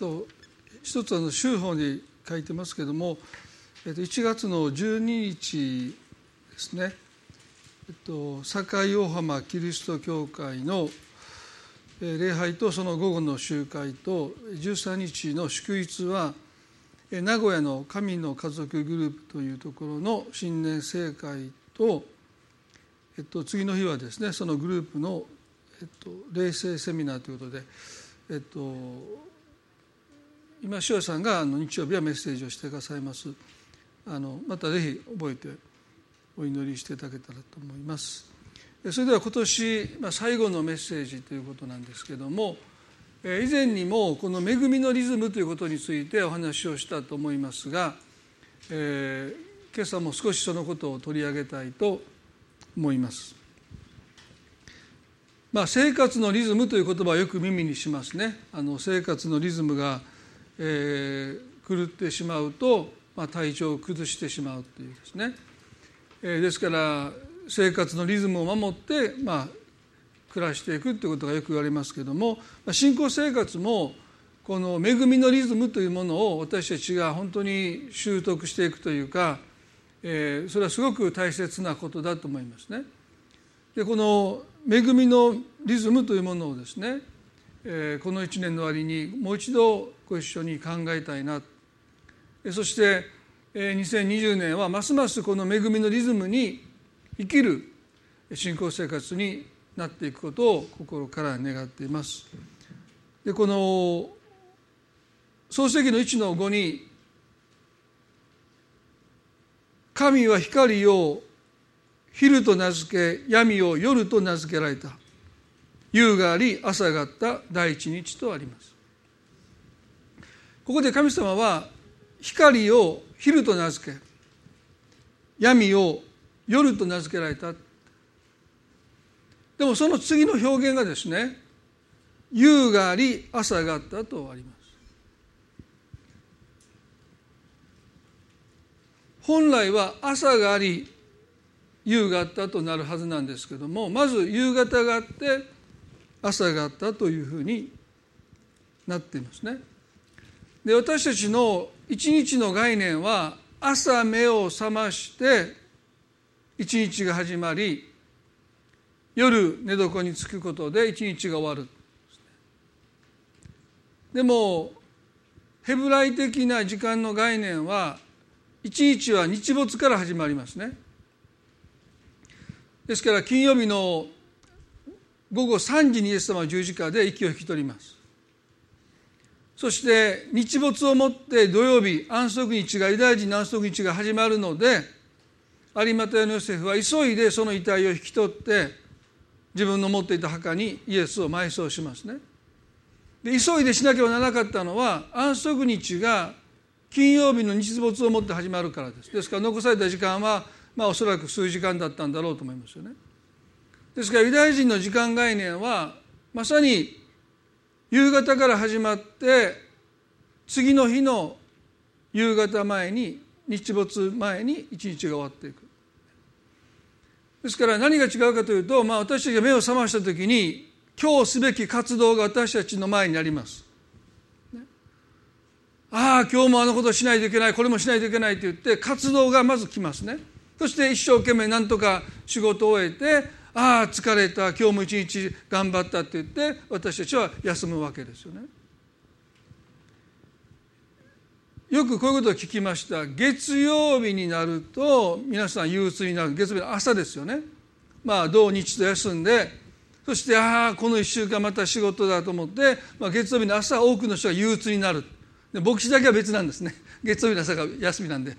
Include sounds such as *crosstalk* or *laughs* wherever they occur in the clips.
と一つあの週報に書いてますけども、えっと、1月の12日ですね、えっと、堺大浜キリスト教会の礼拝とその午後の集会と13日の祝日は名古屋の神の家族グループというところの新年盛会と、えっと、次の日はですねそのグループの、えっと、霊性セミナーということで、えっと、今塩さんがあの日曜日はメッセージをしてくださいますあのまたぜひ覚えてお祈りしていただけたらと思いますそれでは今年、まあ、最後のメッセージということなんですけども以前にもこの「恵みのリズム」ということについてお話をしたと思いますが、えー、今朝も少しそのことを取り上げたいと思います。まあ、生活のリズムという言葉はよく耳にしますね。あの生活のリズムがえー、狂ってしまうと、まあ、体調を崩してしまうというですね、えー、ですから生活のリズムを守って、まあ、暮らしていくということがよく言われますけどもまあ信仰生活もこの恵みのリズムというものを私たちが本当に習得していくというか、えー、それはすごく大切なことだと思いますね。でこの恵みのリズムというものをですねえこの1年の終わりにもう一度ご一緒に考えたいな。そして2020年はますますこの恵みのリズムに生きる信仰生活になっていくことを心から願っています。でこの創世記の1の5に「神は光を昼と名付け闇を夜と名付けられた」夕があり朝があった。第一日とあります。ここで神様は光を昼と名付け闇を夜と名付けられたでもその次の表現がですね夕があり朝があったとあります本来は朝があり夕があったとなるはずなんですけどもまず夕方があって朝があったというふうになっていますね。で私たちの一日の概念は朝目を覚まして一日が始まり夜寝床につくことで一日が終わる。でもヘブライ的な時間の概念は一日は日没から始まりますね。ですから金曜日の午後3時にイエス様は十字架で息を引き取ります。そして日没をもって土曜日安息日がユダヤ人の安息日が始まるので有馬屋のヨセフは急いでその遺体を引き取って自分の持っていた墓にイエスを埋葬しますね。で急いでしなければならなかったのは安息日が金曜日の日没をもって始まるからです。ですから残された時間はまあおそらく数時間だったんだろうと思いますよね。ですからユダヤ人の時間概念はまさに夕方から始まって次の日の夕方前に日没前に一日が終わっていく。ですから何が違うかというと、まあ、私たちが目を覚ました時に今日すべき活動が私たちの前にあります。ああ今日もあのことしないといけないこれもしないといけないと言って活動がまず来ますね。そして一生懸命何とか仕事を終えてああ疲れた今日も一日頑張ったって言って私たちは休むわけですよね。よくこういうことを聞きました。月曜日になると皆さん憂鬱になる。月曜日の朝ですよね。まあ土日と休んでそしてああこの1週間また仕事だと思って、まあ、月曜日の朝多くの人が憂鬱になる。で牧師だけは別なんですね。月曜日の朝が休みなんで。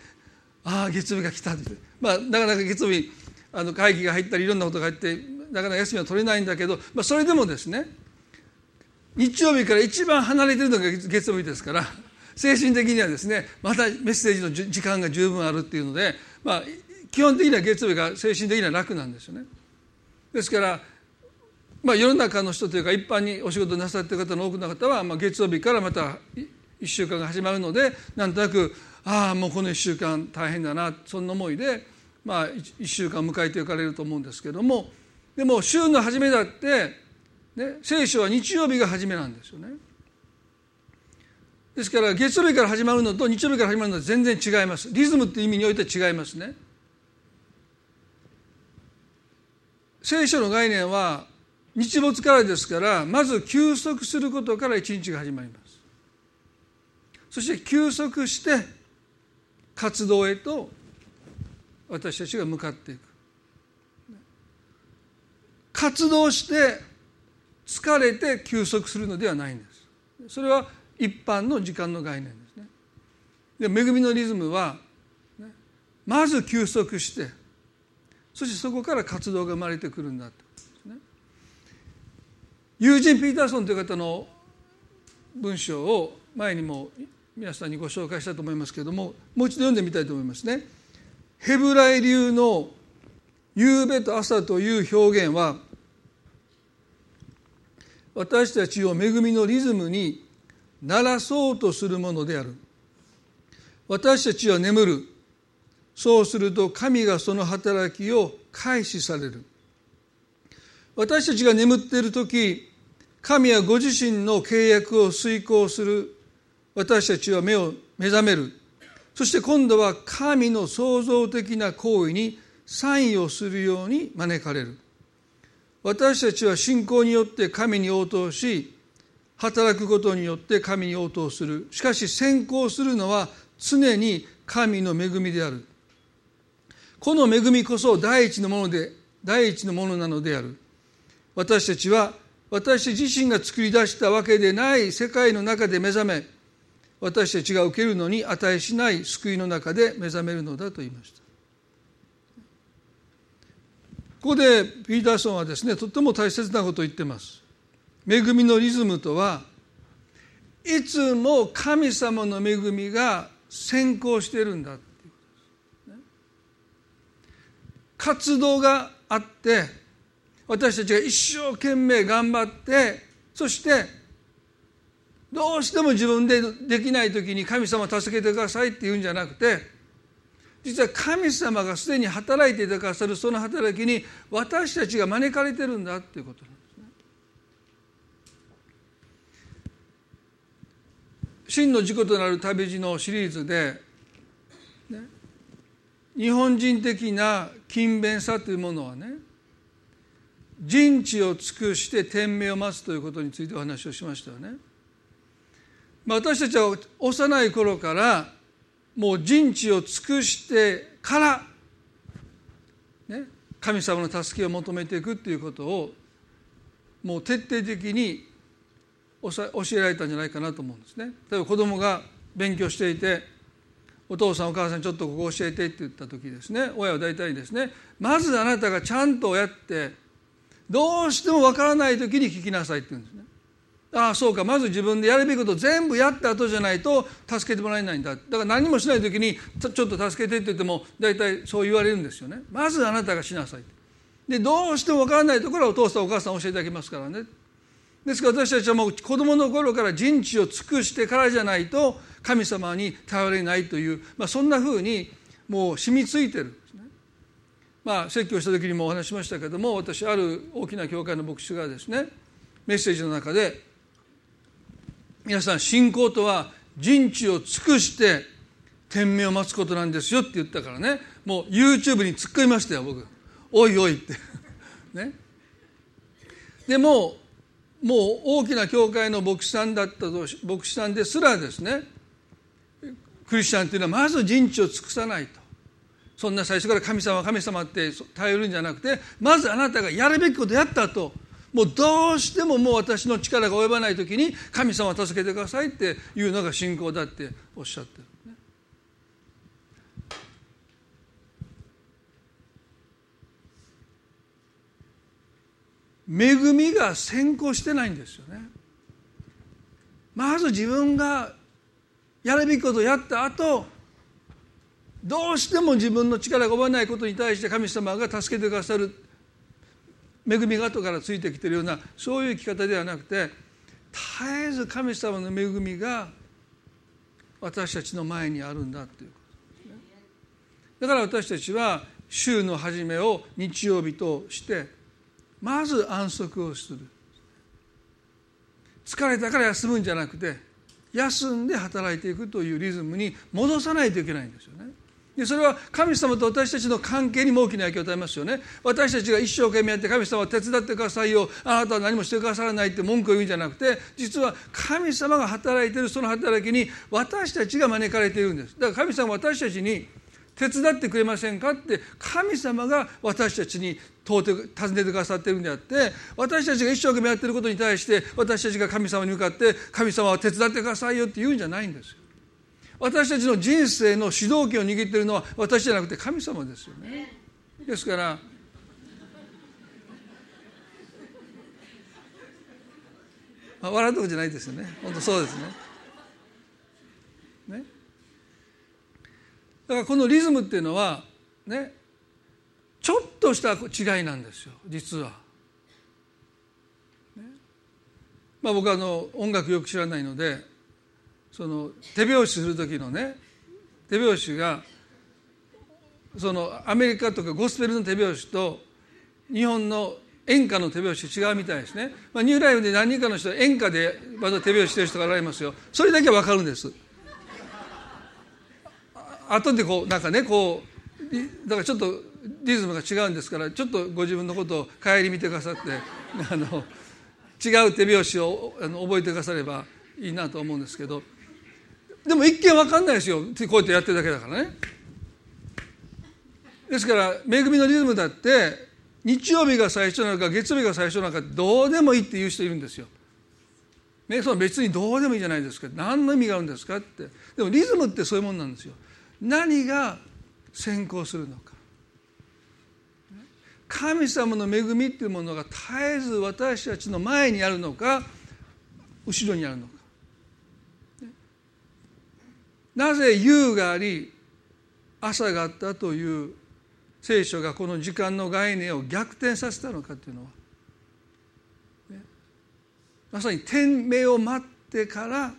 ああ月曜日が来たって。まあなかなか月曜日あの会議が入ったりいろんなことが入ってなかなか休みは取れないんだけど、まあ、それでもですね日曜日から一番離れてるのが月曜日ですから精神的にはですねまたメッセージの時間が十分あるっていうので、まあ、基本的には月曜日が精神的には楽なんですよね。ですから、まあ、世の中の人というか一般にお仕事なさっている方の多くの方は、まあ、月曜日からまた1週間が始まるのでなんとなくああもうこの1週間大変だなそんな思いでまあ、1週間迎えていかれると思うんですけどもでも週の初めだって、ね、聖書は日曜日が初めなんですよね。ですから月曜日から始まるのと日曜日から始まるのと全然違います。リズムっていう意味においては違いますね。聖書の概念は日没からですからまず休息することから一日が始まります。そして休息して活動へと私たちが向かっていく。活動して疲れて休息するのではないんです。それは一般の時間の概念ですね。で恵みのリズムはまず休息してそしてそこから活動が生まれてくるんだと友人ピーターソンという方の文章を前にも皆さんにご紹介したと思いますけれどももう一度読んでみたいと思いますね。ヘブライ流の夕べと朝という表現は私たちを恵みのリズムに鳴らそうとするものである。私たちは眠る。そうすると神がその働きを開始される。私たちが眠っている時神はご自身の契約を遂行する。私たちは目を目覚める。そして今度は神の創造的な行為にサインをするように招かれる。私たちは信仰によって神に応答し働くことによって神に応答する。しかし先行するのは常に神の恵みである。この恵みこそ第一のもので第一のものなのである。私たちは私自身が作り出したわけでない世界の中で目覚め私たちが受けるのに値しない救いの中で目覚めるのだと言いました。ここでピーターソンはですねとっても大切なことを言ってます。恵みのリズムとはいつも神様の恵みが先行しているんだっていうことです、ね、活動があって私たちが一生懸命頑張ってそしてどうしても自分でできない時に神様助けてくださいって言うんじゃなくて実は神様がすでに働いてくださるその働きに私たちが招かれてるんだっていうことなんですね。真の事故となる旅路のシリーズで、ね、日本人的な勤勉さというものはね人知を尽くして天命を待つということについてお話をしましたよね。まあ、私たちは幼い頃からもう人知を尽くしてから、ね、神様の助けを求めていくっていうことをもう徹底的に教えられたんじゃないかなと思うんですね。例えば子供が勉強していてお父さんお母さんちょっとここ教えてって言った時ですね親は大体ですねまずあなたがちゃんとやってどうしてもわからない時に聞きなさいって言うんですねああそうか。まず自分でやるべきこと全部やった後じゃないと助けてもらえないんだ。だから何もしない時にちょっと助けてって言っても大体そう言われるんですよね。まずあなたがしなさい。でどうしてもわからないところはお父さんお母さん教えてあげますからねですから私たちはもう子供の頃から人知を尽くしてからじゃないと神様に頼れないという、まあ、そんなふうにもう染みついてるまあ、説教した時にもお話しましたけども私ある大きな教会の牧師がですねメッセージの中で皆さん信仰とは人知を尽くして天命を待つことなんですよって言ったからね。もう YouTube に突っ込みましたよ僕。おいおいって。*laughs* ね。でももう大きな教会の牧師さんだったと牧師さんですらですねクリスチャンっていうのはまず人知を尽くさないと。そんな最初から神様神様って頼るんじゃなくてまずあなたがやるべきことやったともうどうしてももう私の力が及ばない時に神様助けてくださいっていうのが信仰だっておっしゃってる、恵みが先行してないんですよね。まず自分がやるべきことをやった後どうしても自分の力が及ばないことに対して神様が助けてくださる恵みが後からついてきてるようなそういう生き方ではなくて絶えず神様の恵みが私たちの前にあるんだということですねだから私たちは週の初めを日曜日としてまず安息をする疲れたから休むんじゃなくて休んで働いていくというリズムに戻さないといけないんですよね。でそれは神様と私たちの関係にも大きな影響を与えますよね。私たちが一生懸命やって神様は手伝ってくださいよ。あなたは何もしてくださらないって文句を言うんじゃなくて実は神様が働いてるその働きに私たちが招かれているんです。だから神様は私たちに手伝ってくれませんかって神様が私たちに問うて尋ねてくださってるんであって私たちが一生懸命やってることに対して私たちが神様に向かって神様は手伝ってくださいよって言うんじゃないんですよ。私たちの人生の主導権を握っているのは私じゃなくて神様ですよね。ですから、笑うとこじゃないですよね本当そうですね。ねだからこのリズムっていうのはねちょっとした違いなんですよ実は。ね、まあ僕はあの音楽よく知らないのでその手拍子する時のね手拍子がそのアメリカとかゴスペルの手拍子と日本の演歌の手拍子違うみたいですね、まあ、ニューライフで何人かの人は演歌でまだ手拍子してる人がおられますよ。それだけは分かるんです。後でこうなんかねこうだからちょっとリズムが違うんですからちょっとご自分のことを顧みてくださってあの違う手拍子をあの覚えてくださればいいなと思うんですけど。でも一見分かんないですよ。こうやってやってるだけだからね。ですから恵みのリズムだって日曜日が最初なのか月曜日が最初なのかどうでもいいっていう人いるんですよ。ね、その別にどうでもいいじゃないですか何の意味があるんですかって。でもリズムってそういうもんなんですよ。何が先行するのか。神様の恵みっていうものが絶えず私たちの前にあるのか後ろにあるのか。なぜ夕があり朝があったという聖書がこの時間の概念を逆転させたのかというのは、ね、まさに天命を待ってから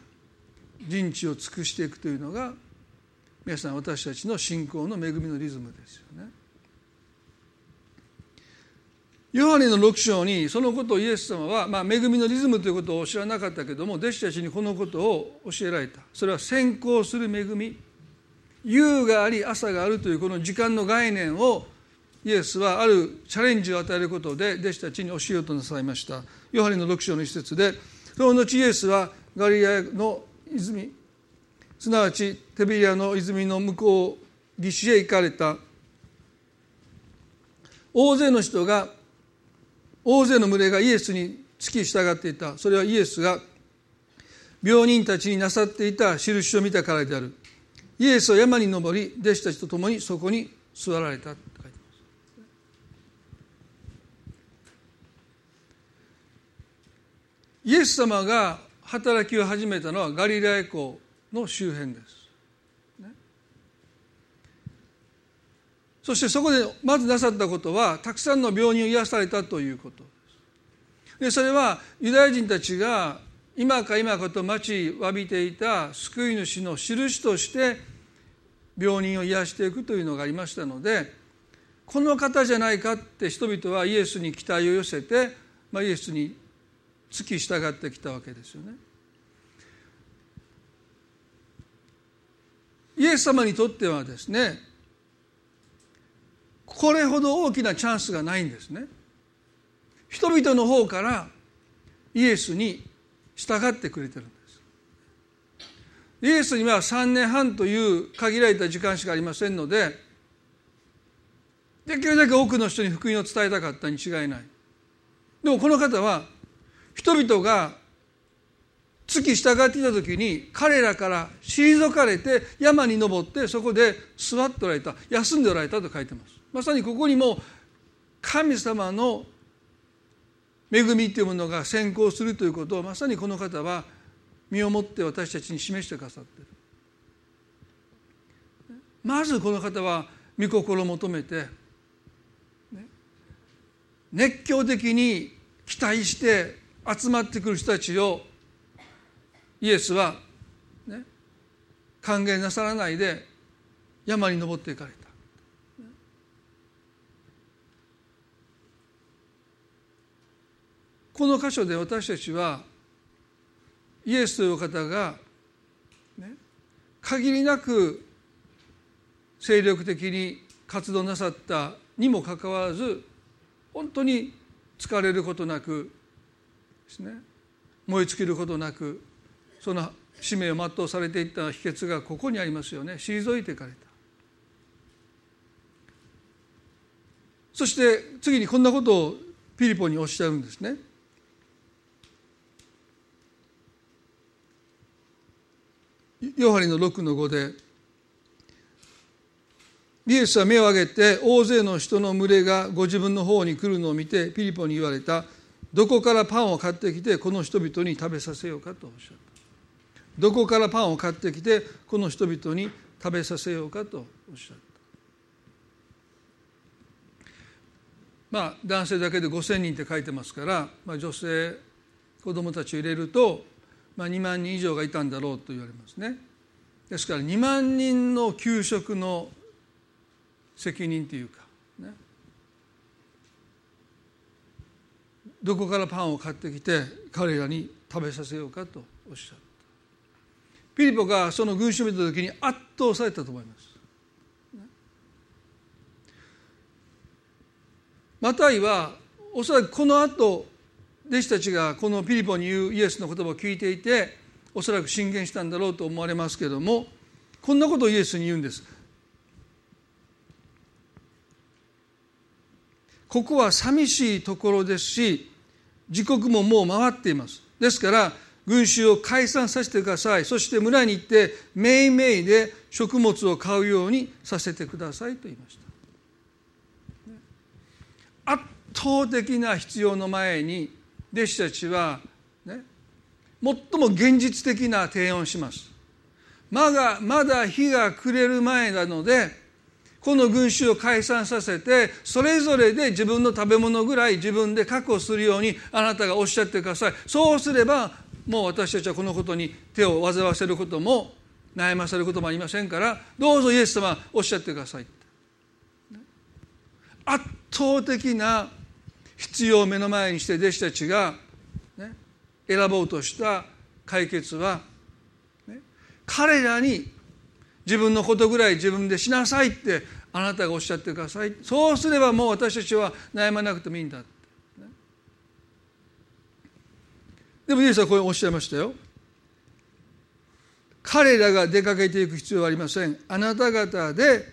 人知を尽くしていくというのが皆さん私たちの信仰の恵みのリズムですよね。ヨハネの6章にそのことをイエス様は、まあ、恵みのリズムということを知らなかったけども弟子たちにこのことを教えられた。それは先行する恵み。夕があり朝があるというこの時間の概念をイエスはあるチャレンジを与えることで弟子たちに教えようとなさいました。ヨハネの6章の一節でその後イエスはガリアの泉すなわちテビリアの泉の向こう岸へ行かれた。大勢の人が大勢の群れがイエスに付き従っていた。それはイエスが病人たちになさっていた印を見たからである。イエスは山に登り弟子たちと共にそこに座られたイエス様が働きを始めたのはガリラヤ湖の周辺です、そしてそこでまずなさったことはたくさんの病人を癒されたということでそれはユダヤ人たちが今か今かと待ちわびていた救い主の印として病人を癒していくというのがありましたのでこの方じゃないかって人々はイエスに期待を寄せて、まあ、イエスに付き従ってきたわけですよね。イエス様にとってはですねこれほど大きなチャンスがないんですね。人々の方からイエスに従ってくれてるんです。イエスには3年半という限られた時間しかありませんのでできるだけ多くの人に福音を伝えたかったに違いないでもこの方は人々が月従っていた時に彼らから退かれて山に登ってそこで座っておられた休んでおられたと書いてますまさにここにも神様の恵みというものが先行するということをまさにこの方は身をもって私たちに示してくださっているまずこの方は御心を求めて、熱狂的に期待して集まってくる人たちをイエスは、ね、歓迎なさらないで山に登っていかれた。この箇所で私たちはイエスという方が限りなく精力的に活動なさったにもかかわらず本当に疲れることなくですね燃え尽きることなくその使命を全うされていった秘訣がここにありますよね。退いていかれた。そして次にこんなことをピリポにおっしゃるんですね。ヨハリの6の5でイエスは目を上げて大勢の人の群れがご自分の方に来るのを見てピリポに言われた。どこからパンを買ってきてこの人々に食べさせようかとおっしゃった。どこからパンを買ってきてこの人々に食べさせようかとおっしゃった。まあ男性だけで5,000人って書いてますから、まあ、女性子供たちを入れると、まあ、2万人以上がいたんだろうと言われますね。ですから2万人の給食の責任というか、ね、どこからパンを買ってきて彼らに食べさせようかとおっしゃった。ピリポがその群衆を見た時に圧倒されたと思います。マタイはおそらくこの後弟子たちがこのピリポに言うイエスの言葉を聞いていておそらく進言したんだろうと思われますけれどもこんなことをイエスに言うんです。ここは寂しいところですし時刻ももう回っています。ですから群衆を解散させてください。そして村に行ってめいめいで食物を買うようにさせてくださいと言いました。圧倒的な必要の前に弟子たちは、ね、最も現実的な提案をします。まだまだ日が暮れる前なのでこの群衆を解散させてそれぞれで自分の食べ物ぐらい自分で確保するようにあなたがおっしゃってください。そうすればもう私たちはこのことに手を煩わせることも悩ませることもありませんからどうぞイエス様おっしゃってください圧倒的な必要を目の前にして弟子たちが、ね、選ぼうとした解決は、ね、彼らに自分のことぐらい自分でしなさいってあなたがおっしゃってください。そうすればもう私たちは悩まなくてもいいんだでもイエスはこうおっしゃいましたよ。彼らが出かけていく必要はありません。あなた方で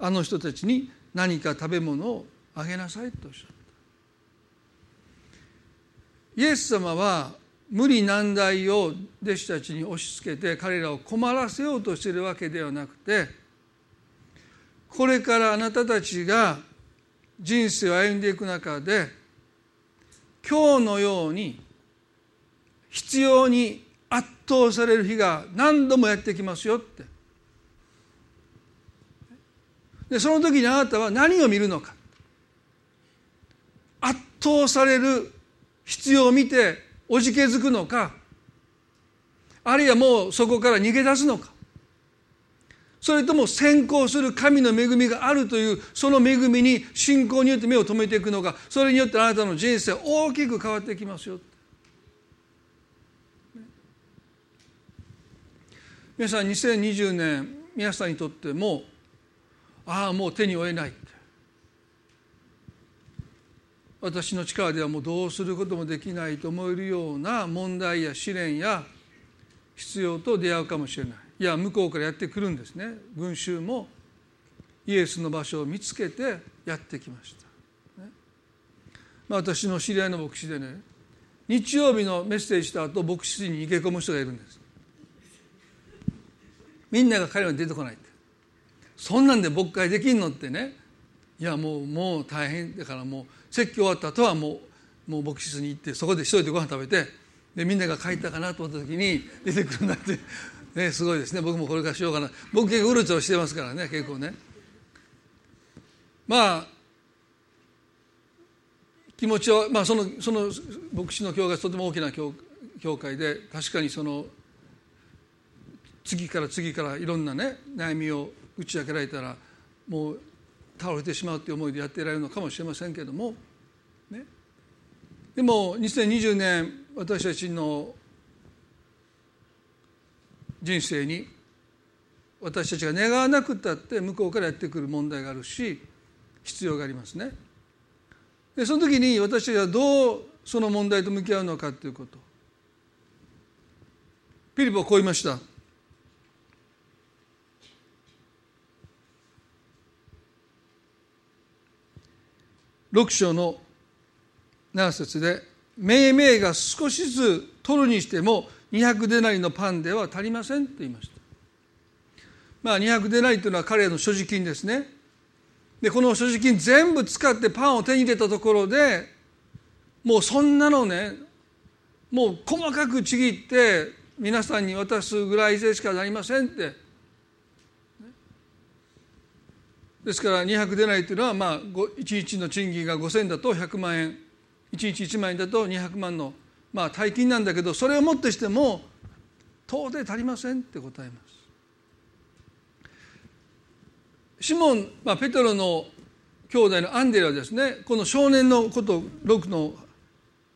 あの人たちに何か食べ物をあげなさいとおっしゃった。イエス様は無理難題を弟子たちに押し付けて彼らを困らせようとしているわけではなくてこれからあなたたちが人生を歩んでいく中で今日のように必要に圧倒される日が何度もやってきますよって。でその時にあなたは何を見るのか。圧倒される必要を見ておじけづくのかあるいはもうそこから逃げ出すのか。それとも先行する神の恵みがあるというその恵みに信仰によって目を留めていくのか。それによってあなたの人生大きく変わってきますよ皆さん2020年皆さんにとってもああもう手に負えない。私の力ではもうどうすることもできないと思えるような問題や試練や必要と出会うかもしれない。いや向こうからやってくるんですね。群衆もイエスの場所を見つけてやってきました、ね。まあ、私の知り合いの牧師でね日曜日のメッセージした後牧師に逃げ込む人がいるんです。みんなが彼らに出てこないって。そんなんで牧会できんのってね。いやもうもう大変。だからもう説教終わった後はもうもう牧師室に行ってそこで一人でご飯食べてでみんなが帰ったかなと思った時に出てくるなって、*laughs* ね、すごいですね。僕もこれからしようかな。僕結構うろちょしてますからね結構ね。まあ気持ちは、まあ、そのその牧師の教会とても大きな教教会で確かにその次から次からいろんなね悩みを打ち明けられたらもう倒れてしまうという思いでやっていられるのかもしれませんけれども、ね、でも2020年私たちの人生に私たちが願わなくたって向こうからやってくる問題があるし必要がありますね。でその時に私たちはどうその問題と向き合うのかということ。ピリポはこう言いました。6章の7節で命名が少しずつ取るにしても200デナリのパンでは足りませんと言いました。まあ200デナリというのは彼らの所持金ですね。でこの所持金全部使ってパンを手に入れたところでもうそんなのねもう細かくちぎって皆さんに渡すぐらいでしかなりませんってですから200デナリというのはまあ1日の賃金が5000だと100万円。1日1万円だと200万のまあ大金なんだけどそれをもってしても到底足りませんって答えます。シモン、まあ、ペトロの兄弟のアンデレはですねこの少年のことを6の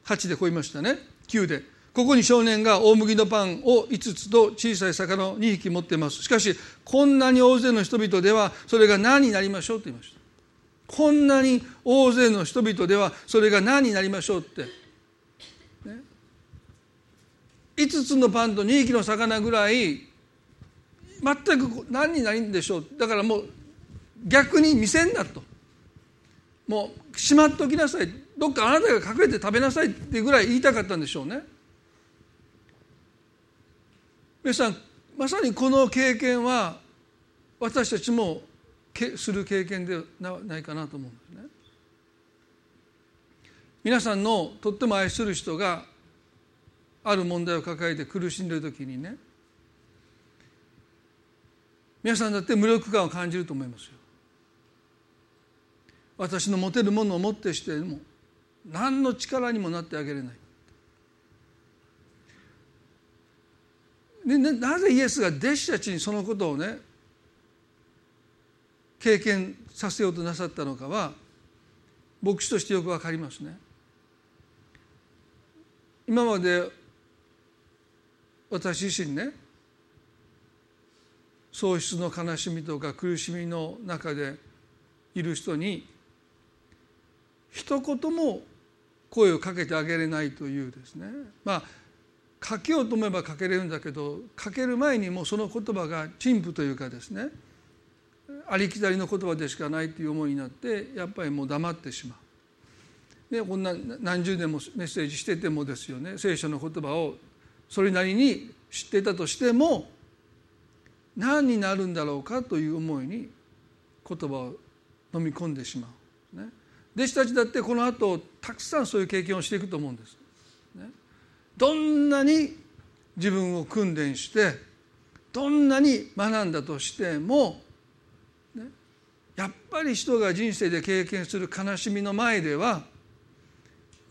8でこう言いましたね。9で。ここに少年が大麦のパンを5つと小さい魚を2匹持っています。しかしこんなに大勢の人々ではそれが何になりましょうと言いました。こんなに大勢の人々ではそれが何になりましょうって、ね、5つのパンと2匹の魚ぐらい全く何になるんでしょう。だからもう逆に見せんなと。もうしまっておきなさい。どっかあなたが隠れて食べなさいっていうぐらい言いたかったんでしょうね。皆さんまさにこの経験は私たちもする経験ではないかなと思うんですね。皆さんのとっても愛する人がある問題を抱えて苦しんでいる時にね皆さんだって無力感を感じると思いますよ。私の持てるものを持ってしても何の力にもなってあげれない。でなぜイエスが弟子たちにそのことをね経験させようとなさったのかは牧師としてよくわかりますね。今まで私自身ね喪失の悲しみとか苦しみの中でいる人に一言も声をかけてあげれないというですねまあかけようと思えばかけれるんだけどかける前にもうその言葉が陳腐というかですねありきたりの言葉でしかないという思いになってやっぱりもう黙ってしまう。でこんな何十年もメッセージしててもですよね聖書の言葉をそれなりに知ってたとしても何になるんだろうかという思いに言葉を飲み込んでしまう。ね、弟子たちだってこの後たくさんそういう経験をしていくと思うんです。どんなに自分を訓練してどんなに学んだとしてもやっぱり人が人生で経験する悲しみの前では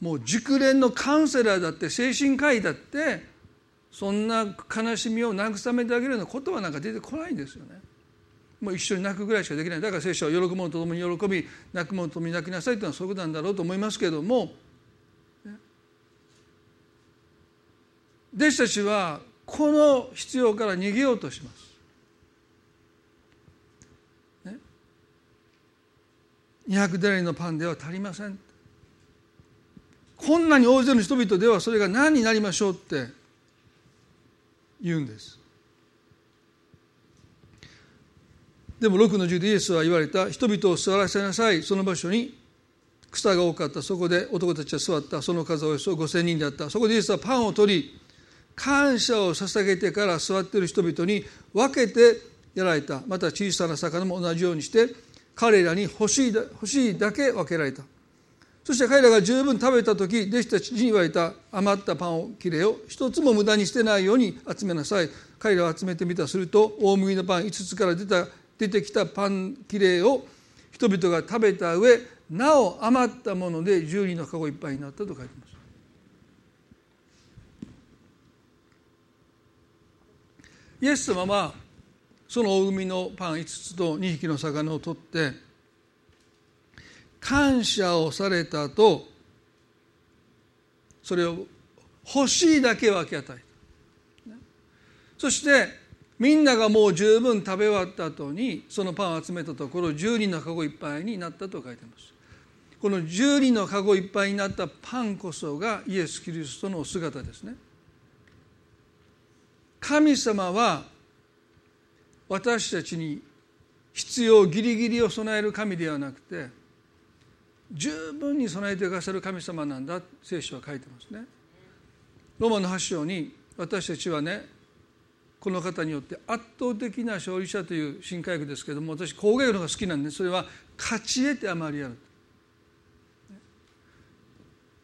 もう熟練のカウンセラーだって精神科医だってそんな悲しみを慰めてあげるような言葉なんか出てこないんですよね。もう一緒に泣くぐらいしかできないだから聖書は喜ぶ者と共に喜び泣く者と共に泣きなさいというのはそういうことなんだろうと思いますけども弟子たちはこの必要から逃げようとします。200デナリのパンでは足りません。こんなに大勢の人々ではそれが何になりましょうって言うんです。でも6の10でイエスは言われた人々を座らせなさい。その場所に草が多かった。そこで男たちは座った。その数はおよそ5,000人であった。そこでイエスはパンを取り感謝を捧げてから座っている人々に分けてやられた。また小さな魚も同じようにして彼らに欲しい欲しいだけ分けられた。そして彼らが十分食べた時弟子たちに言われた余ったパンを切れよ。一つも無駄に捨てないように集めなさい。彼らを集めてみた。すると大麦のパン5つから出た出てきたパン切れを人々が食べた上なお余ったもので十人の籠いっぱいになったと書いてます。イエス様はその大海のパン5つと2匹の魚を取って感謝をされたとそれを欲しいだけ分け与えた。そしてみんながもう十分食べ終わった後にそのパンを集めたところ10人のカゴいっぱいになったと書いてます。この10人のカゴいっぱいになったパンこそがイエス・キリストの姿ですね。神様は私たちに必要ギリギリを備える神ではなくて十分に備えてくださる神様なんだ聖書は書いてますね。ローマの8章に私たちはねこの方によって圧倒的な勝利者という新科学ですけれども私口外のが好きなんでそれは勝ち得てあまりある。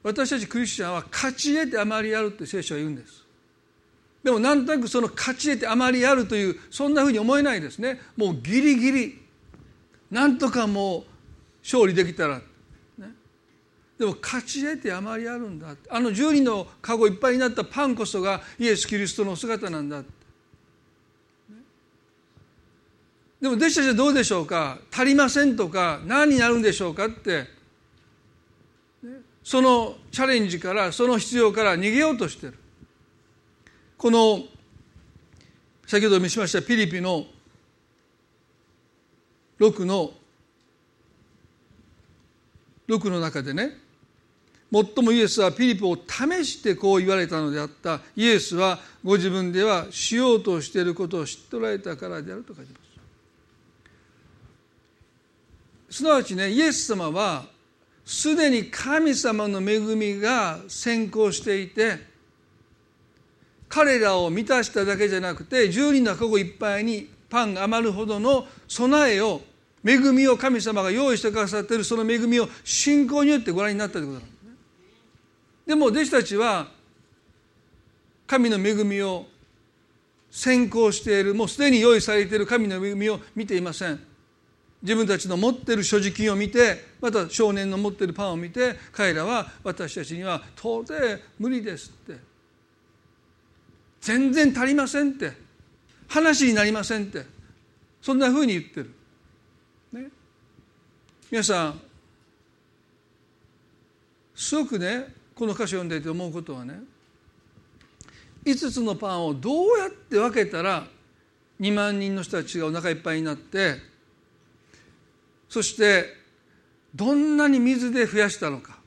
私たちクリスチャンは勝ち得てあまりあるって聖書は言うんです。でもなんとなくその勝ち得てあまりあるというそんなふうに思えないですね。もうギリギリなんとかもう勝利できたら。でも勝ち得てあまりあるんだ。あの10人のカゴいっぱいになったパンこそがイエス・キリストの姿なんだ。でも弟子たちはどうでしょうか？足りませんとか何になるんでしょうかって。そのチャレンジからその必要から逃げようとしてる。この先ほど見しましたピリピの6の6の中でね最もイエスはピリピを試してこう言われたのであった。イエスはご自分ではしようとしていることを知っておられたからであると書いてます。すなわちねイエス様はすでに神様の恵みが先行していて彼らを満たしただけじゃなくて十人の籠いっぱいにパンが余るほどの備えを恵みを神様が用意してくださっているその恵みを信仰によってご覧になったということなんですね。でも弟子たちは神の恵みを先行しているもうすでに用意されている神の恵みを見ていません。自分たちの持っている所持金を見てまた少年の持っているパンを見て彼らは私たちには到底無理ですって全然足りませんって。話になりませんって。そんなふうに言ってる、ね、皆さんすごくねこの歌詞を読んでいて思うことはね5つのパンをどうやって分けたら2万人の人たちがお腹いっぱいになってそしてどんなに水で増やしたのか。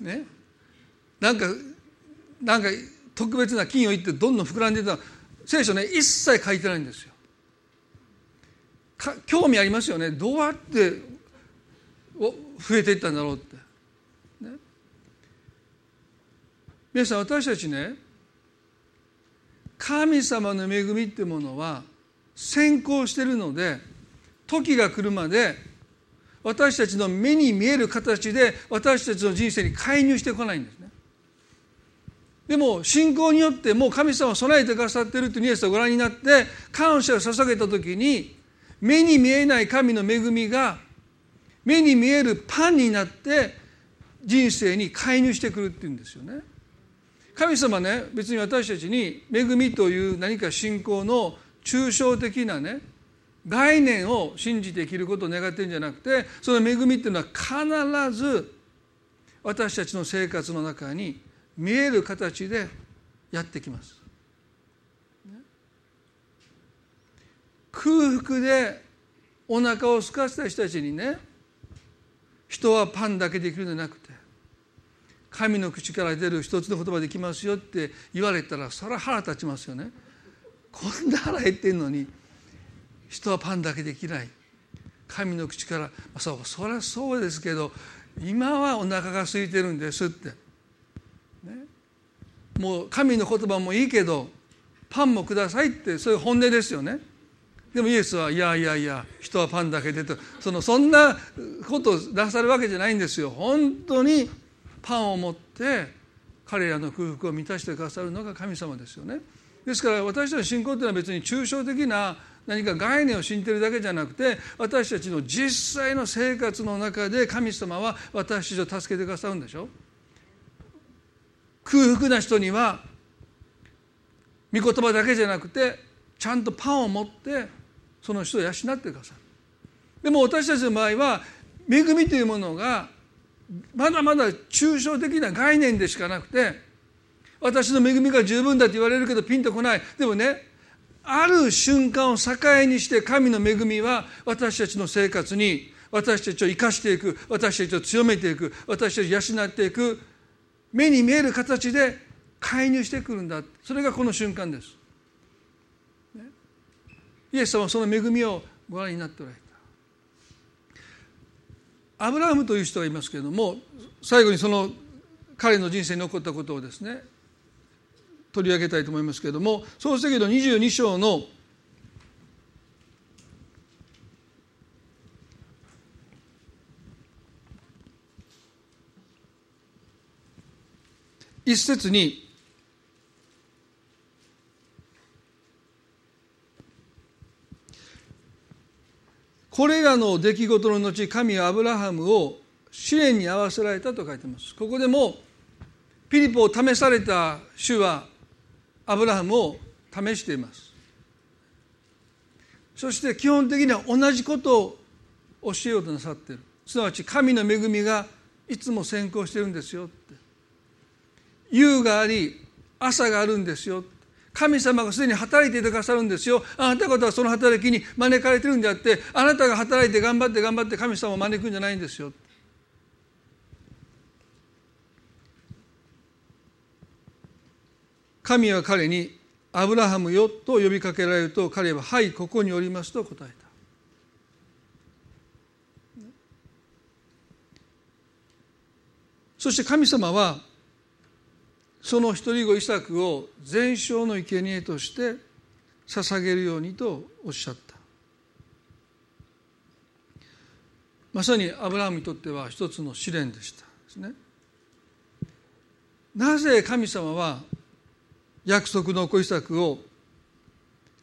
ね。なんかなんか特別な金を言ってどんどん膨らんでいった。聖書ね一切書いてないんですよ。興味ありますよね。どうやって増えていったんだろうって、ね、皆さん私たちね神様の恵みってものは先行してるので時が来るまで私たちの目に見える形で私たちの人生に介入してこないんですね。でも信仰によってもう神様を備えてくださっているというニュースをご覧になって感謝を捧げた時に目に見えない神の恵みが目に見えるパンになって人生に介入してくるっていうんですよね。神様ね別に私たちに恵みという何か信仰の抽象的なね概念を信じて生きることを願ってるんじゃなくてその恵みっていうのは必ず私たちの生活の中に見える形でやってきます。空腹でお腹を空かせた人たちにね人はパンだけできるんじゃなくて神の口から出る一つの言葉できますよって言われたらそれは腹立ちますよね。こんな腹減ってんのに人はパンだけできない神の口からそうそりゃそうですけど今はお腹が空いてるんですって、もう神の言葉もいいけどパンもくださいってそういう本音ですよね。でもイエスはいやいやいや人はパンだけでとそのそんなことを出されるわけじゃないんですよ。本当にパンを持って彼らの空腹を満たしてくださるのが神様ですよね。ですから私たちの信仰というのは別に抽象的な何か概念を信じてるだけじゃなくて私たちの実際の生活の中で神様は私たちを助けてくださるんでしょ。空腹な人には御言葉だけじゃなくてちゃんとパンを持ってその人を養ってくださる。でも私たちの場合は恵みというものがまだまだ抽象的な概念でしかなくて私の恵みが十分だと言われるけどピンとこない。でもねある瞬間を境にして神の恵みは私たちの生活に私たちを生かしていく私たちを強めていく私たちを養っていく目に見える形で介入してくるんだそれがこの瞬間です。イエス様はその恵みをご覧になっておられた。アブラハムという人がいますけれども最後にその彼の人生に起こったことをですね取り上げたいと思いますけれども創世記の22章の一節にこれらの出来事の後神はアブラハムを試練に合わせられたと書いてます。ここでもピリポを試された主はアブラハムを試しています。そして基本的には同じことを教えようとなさっている。すなわち神の恵みがいつも先行してるんですよ。夕があり朝があるんですよ。神様がすでに働いていてくださるんですよ。あなた方はその働きに招かれてるんであってあなたが働いて頑張って頑張って神様を招くんじゃないんですよ。神は彼に「アブラハムよ」と呼びかけられると彼は「はいここにおります」と答えた。そして神様はその一人子イサクを全焼の生贄として捧げるようにとおっしゃった。まさにアブラハムにとっては一つの試練でした。ですね。なぜ神様は約束の子イサクを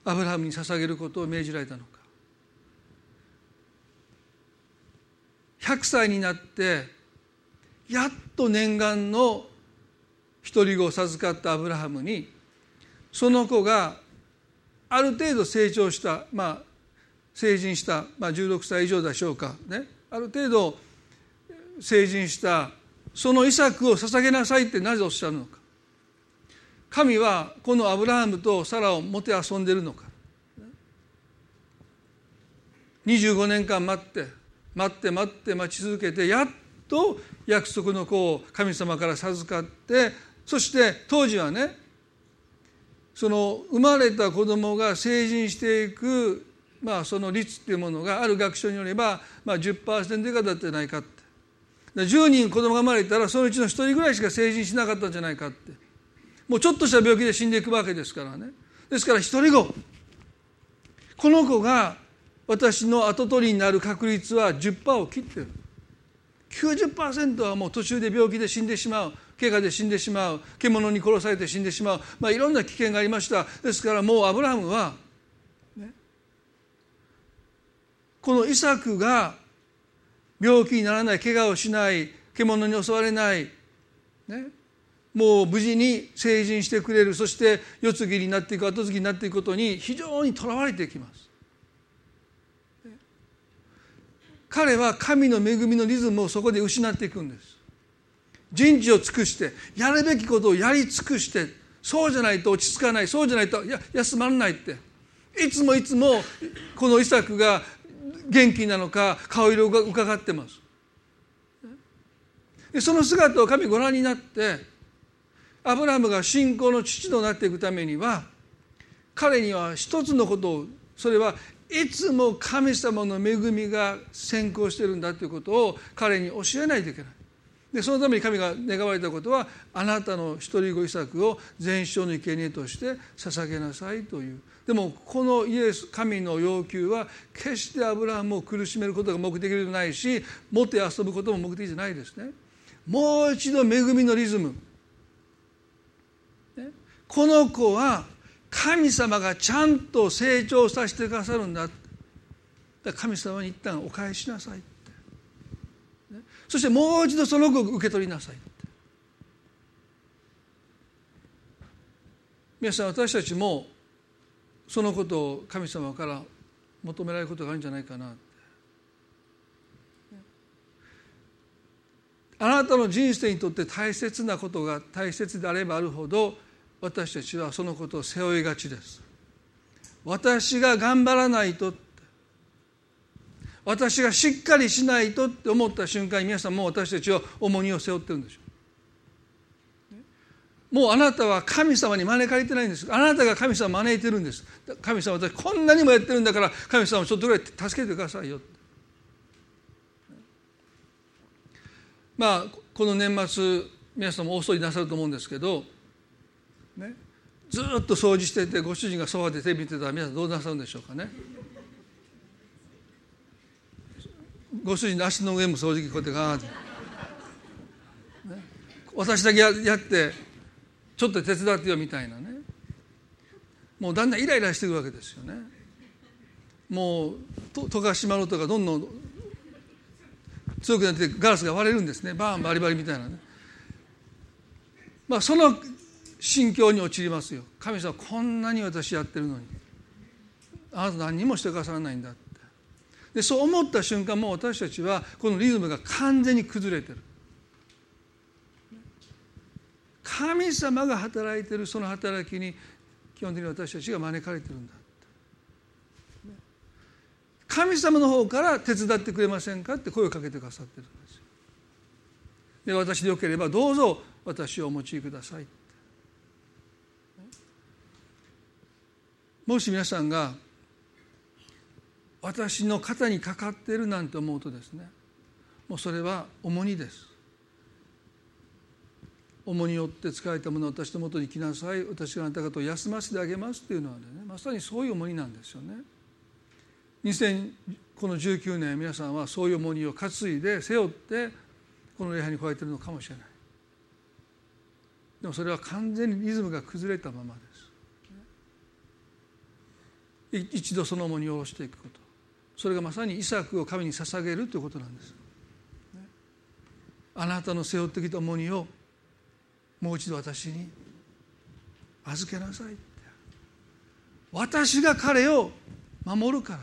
アブラハムに捧げることを命じられたのか。100歳になってやっと念願の一人子を授かったアブラハムにその子がある程度成長したまあ成人した、まあ、16歳以上でしょうかね。ある程度成人したそのイサクを捧げなさいってなぜおっしゃるのか。神はこのアブラハムとサラをもてあそんでるのか。25年間待って待って待って待ち続けてやっと約束の子を神様から授かってそして当時はねその生まれた子供が成人していく、まあ、その率っていうものがある学書によれば、まあ10%以下だったじゃないかって。10人子供が生まれたらそのうちの1人ぐらいしか成人しなかったんじゃないかって。もうちょっとした病気で死んでいくわけですからね。ですから一人子。この子が私の跡取りになる確率は10%を切ってる。90%はもう途中で病気で死んでしまう。怪我で死んでしまう獣に殺されて死んでしまう、まあ、いろんな危険がありましたですからもうアブラハムは、ね、このイサクが病気にならない怪我をしない獣に襲われない、ね、もう無事に成人してくれるそして世継ぎになっていく後継ぎになっていくことに非常にとらわれていきます。彼は神の恵みのリズムをそこで失っていくんです。人事を尽くしてやるべきことをやり尽くしてそうじゃないと落ち着かないそうじゃないとや休まらないって。いつもいつもこのイサクが元気なのか顔色が伺ってます。でその姿を神ご覧になってアブラムが信仰の父となっていくためには彼には一つのことをそれはいつも神様の恵みが先行してるんだということを彼に教えないといけない。でそのために神が願われたことはあなたの一人子イサクを全焼の生贄として捧げなさいという。でもこのイエス神の要求は決してアブラハムを苦しめることが目的ではないしもて遊ぶことも目的じゃないですね。もう一度恵みのリズム。この子は神様がちゃんと成長させてくださるんだ。神様に一旦お返しなさい。そしてもう一度その子を受け取りなさい。皆さん私たちもそのことを神様から求められることがあるんじゃないかな。あなたの人生にとって大切なことが大切であればあるほど私たちはそのことを背負いがちです。私が頑張らないと私がしっかりしないとって思った瞬間に皆さんもう私たちは重荷を背負ってるんでしょう。もうあなたは神様に招かれてないんです。あなたが神様を招いてるんです。神様私こんなにもやってるんだから神様ちょっとぐらい助けてくださいよ。まあこの年末皆さんも大掃除なさると思うんですけどねずっと掃除しててご主人がソファで手見てたら皆さんどうなさるんでしょうかね。ご主人の足の上も掃除機こうやってガーッて、ね、私だけやってちょっと手伝ってよみたいなね。もうだんだんイライラしていくわけですよね。もう戸が閉まるとかどんどん強くなってガラスが割れるんですね。バーンバリバリみたいなね。まあその心境に陥りますよ。神様こんなに私やってるのに。あなた何にもしてくださらないんだって。でそう思った瞬間もう私たちはこのリズムが完全に崩れてる。神様が働いてるその働きに基本的に私たちが招かれてるんだ神様の方から手伝ってくれませんかって声をかけてくださってるんですよ。で私でよければどうぞ私をお持ちくださいもし皆さんが私の肩にかかっているなんて思うとですねもうそれは重荷です。重荷よって疲れたものを私のもとに来なさい。私があなた方を休ませてあげますっていうのはねまさにそういう重荷なんですよね。2000この19年皆さんはそういう重荷を担いで背負ってこの礼拝に加えてるのかもしれない。でもそれは完全にリズムが崩れたままです。一度その重荷を下ろしていくこと。それがまさにイサクを神に捧げるということなんです。あなたの背負ってきた重荷をもう一度私に預けなさいって。私が彼を守るから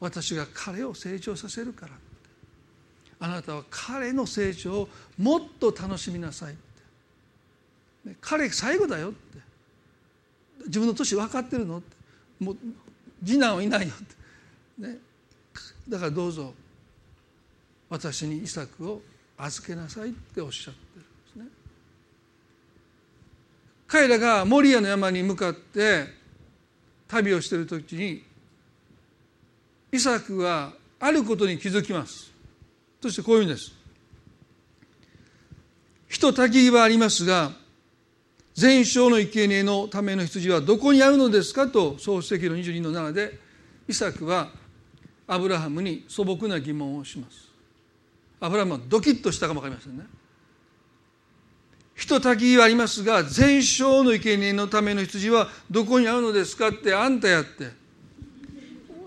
私が彼を成長させるからあなたは彼の成長をもっと楽しみなさいって。彼最後だよって。自分の年分かってるのって。もう次男はいないよって。ね、だからどうぞ私にイサクを預けなさいっておっしゃってるんですね。彼らがモリアの山に向かって旅をしている時にイサクはあることに気づきます。そしてこういうんです。人たきはありますが全焼の生贄のための羊はどこにあるのですかと創世記の22の7でイサクはアブラハムに素朴な疑問をします。アブラハムはドキッとしたかも分かりませんね。ひとたきはありますが全焼の生贄のための羊はどこにあるのですかってあんたやって。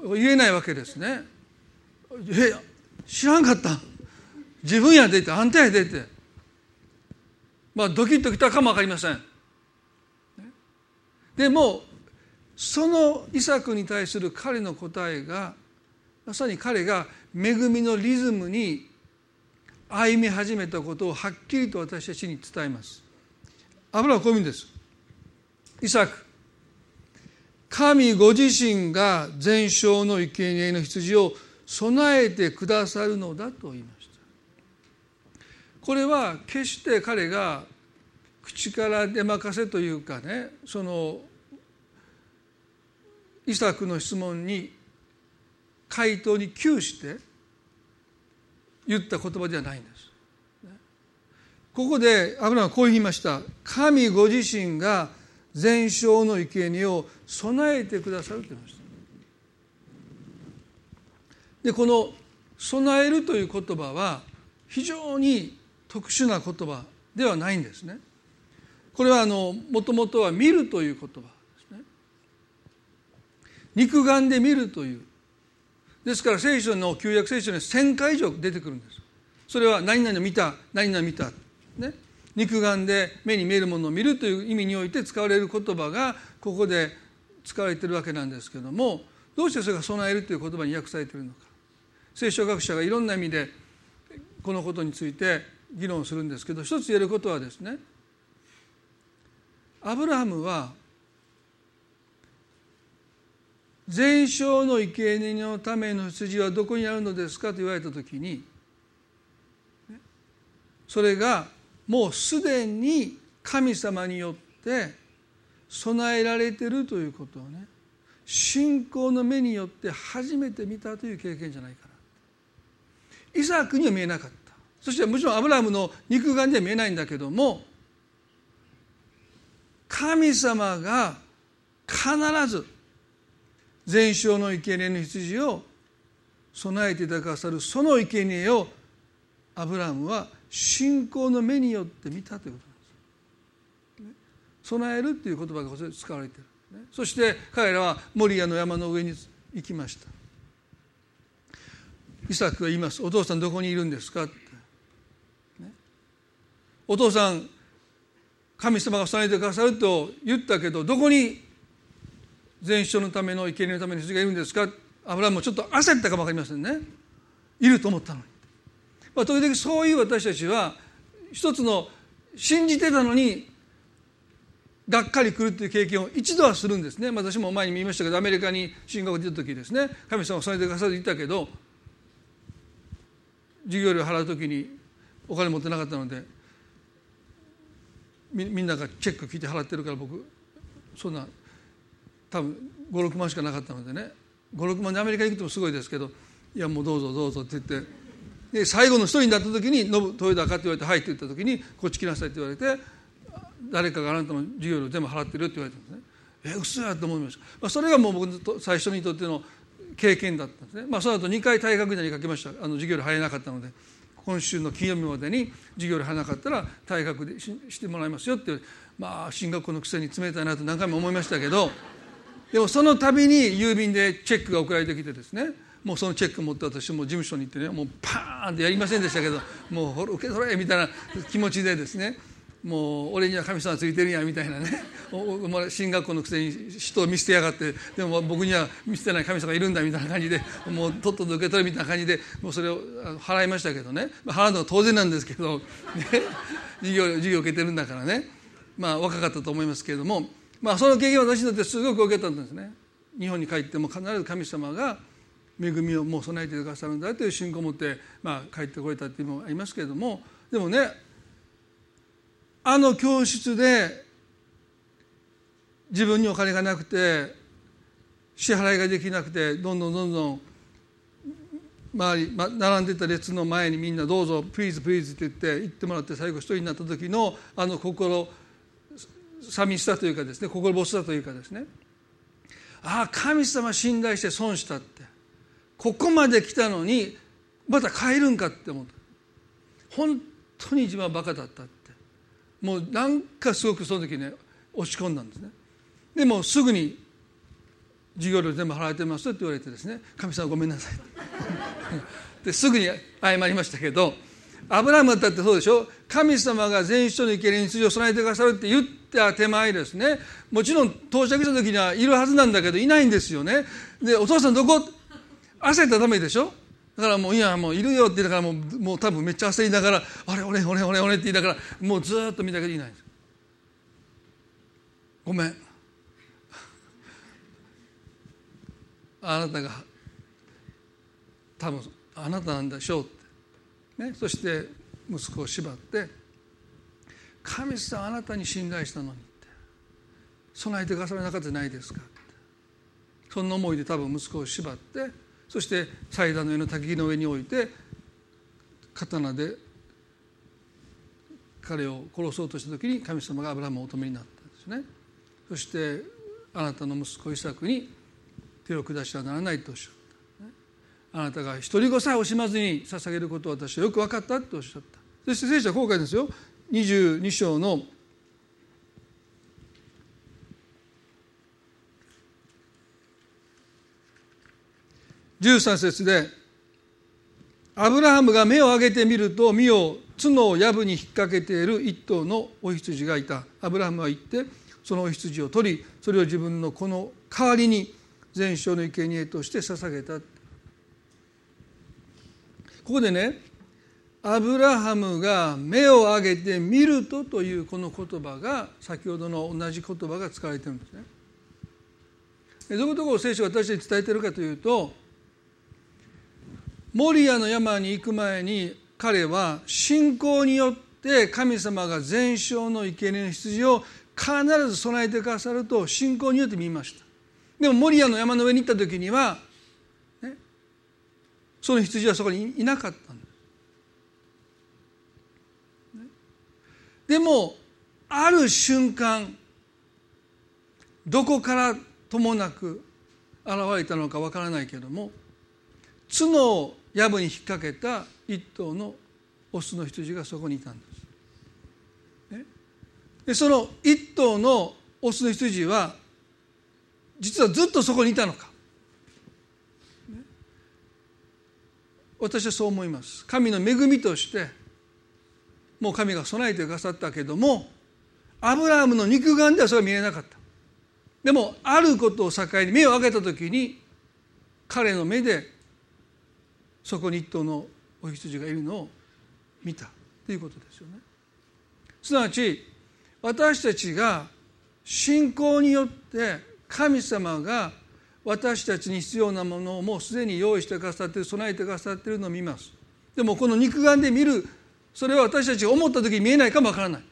言えないわけですね。え知らんかった。自分やでってあんたやでって。まあドキッときたかも分かりません。でもそのイサクに対する彼の答えがまさに彼が恵みのリズムに歩み始めたことをはっきりと私たちに伝えます。アブラはこういうんです。イサク神ご自身が全焼の生贄の羊を備えてくださるのだと言いました。これは決して彼が口から出任せというかねそのイサクの質問に回答に窮して言った言葉ではないんです。ここでアブラムはこう言いました。神ご自身が全焼の生贄を備えてくださると言いました。でこの「備える」という言葉は非常に特殊な言葉ではないんですね。これはもともとは「見る」という言葉ですね。肉眼で見るというですから聖書の旧約聖書に1000回以上出てくるんです。それは何々見た何々見た、ね、肉眼で目に見えるものを見るという意味において使われる言葉がここで使われてるわけなんですけどもどうしてそれが備えるという言葉に訳されているのか。聖書学者がいろんな意味でこのことについて議論するんですけど一つ言えることはですね。アブラハムは全焼の生贄のための羊はどこにあるのですかと言われた時にそれがもうすでに神様によって備えられてるということをね信仰の目によって初めて見たという経験じゃないかな。イサクには見えなかった。そしてもちろんアブラムの肉眼では見えないんだけども神様が必ず全焼の生贄の羊を備えていたださるその生贄をアブラハムは信仰の目によって見たということなんです。備えるっていう言葉が使われてる。そして彼らはモリアの山の上に行きましたイサクが言います「お父さんどこにいるんですか?」って、ね、お父さん神様が備えてくださると言ったけどどこに全焼のための生贄のために羊がいるんですか？アブラムもちょっと焦ったかも分かりませんね。いると思ったのに、まあ、時々そういう私たちは一つの信じてたのにがっかり来るっていう経験を一度はするんですね。私も前に見ましたけどアメリカに進学出た時ですね。神様を添えてくださって言ったけど授業料払う時にお金持ってなかったのでみみんながチェック聞いて払ってるから僕そんな多分56万しかなかったのでね。56万でアメリカに行くともすごいですけどいやもうどうぞどうぞって言って。で最後の一人になった時に「ノブ豊田か?」って言われて「はい」って言った時に「こっち来なさい」って言われて誰かがあなたの授業料全部払ってるって言われたんですね。え嘘やと思いました、まあ、それがもう僕の最初にとっての経験だったんですね、まあ、その後2回退学時にかけました。あの授業料入れなかったので。今週の金曜日までに授業料入らなかったら退学でししてもらいますよってまあ進学校のくせに冷たいなと何回も思いましたけどでもその度に郵便でチェックが送られてきてですね。もうそのチェック持って私も事務所に行ってねもうパーンってやりませんでしたけどもう受け取れみたいな気持ちでですね。もう俺には神様ついてるんやみたいなね。進学校のくせに人を見捨てやがって。でも僕には見捨てない神様がいるんだみたいな感じでもうとっとと受け取るみたいな感じでもうそれを払いましたけどね。払うのは当然なんですけど、ね、授業授業受けてるんだからね。まあ若かったと思いますけれども、まあ、その経験は私にとってすごく受けたんですね。日本に帰っても必ず神様が恵みをもう備えてくださるんだという信仰を持って、まあ、帰ってこれたっていうのもありますけれどもでもねあの教室で自分にお金がなくて支払いができなくてどんどんどんどん周り、ま、並んでた列の前にみんな「どうぞプリーズプリーズ」って言って行ってもらって最後一人になった時のあの心寂しさというかですね心細さというかですね。ああ神様信頼して損したって。ここまで来たのにまた帰るんかって思った。本当に自分はバカだったって。もうなんかすごくその時ね落ち込んだんですね。でもすぐに授業料全部払えてますって言われてですね神様ごめんなさい *laughs* ですぐに謝りましたけどアブラムだってそうでしょ？神様が全人の生贄に筋を備えてくださるって言った手前ですね。もちろん到着した時にはいるはずなんだけどいないんですよね。でお父さんどこ？焦ったらダメでしょ？だからもういやもういるよって言いながらもうもう多分めっちゃ焦りながら「あれ俺俺俺俺」って言いながらもうずっと見たけどいないんですごめん。あなたが多分あなたなんでしょう、ね、そして息子を縛って「神様あなたに信頼したのに」って。備えてくださらなかったじゃないですかって。そんな思いで多分息子を縛ってそして祭壇の上の焚き木の上に置いて刀で彼を殺そうとした時に神様がアブラハムをお止めになったんですね。そしてあなたの息子イサクに手を下してはならないとおっしゃった。あなたが独り子さえ惜しまずに捧げることを私はよく分かったとおっしゃった。そして聖書は後悔ですよ。22章の13節でアブラハムが目を上げてみると見よ角を藪に引っ掛けている一頭のお羊がいた。アブラハムは行ってそのお羊を取りそれを自分のこの代わりに全焼の生贄として捧げた。ここでねアブラハムが目を上げて見るとというこの言葉が先ほどの同じ言葉が使われてるんですね。どういうことを聖書が私に伝えてるかというとモリアの山に行く前に彼は信仰によって神様が全焼の生贄の羊を必ず備えてくださると信仰によって見ました。でもモリアの山の上に行った時には、その羊はそこにいなかったで、もある瞬間どこからともなく現れたのかわからないけれども角を藪に引っ掛けた一頭のオスの羊がそこにいたんです。でその一頭のオスの羊は実はずっとそこにいたのか。ね、私はそう思います。神の恵みとしてもう神が備えてくださったけどもアブラハムの肉眼ではそれは見えなかった。でもあることを境に目を開けた時に彼の目でそこに一頭のお羊がいるのを見たということですよね。すなわち私たちが信仰によって神様が私たちに必要なものをもうすでに用意してくださってる備えてくださっているのを見ます。でもこの肉眼で見るそれは私たちが思った時に見えないかもわからない。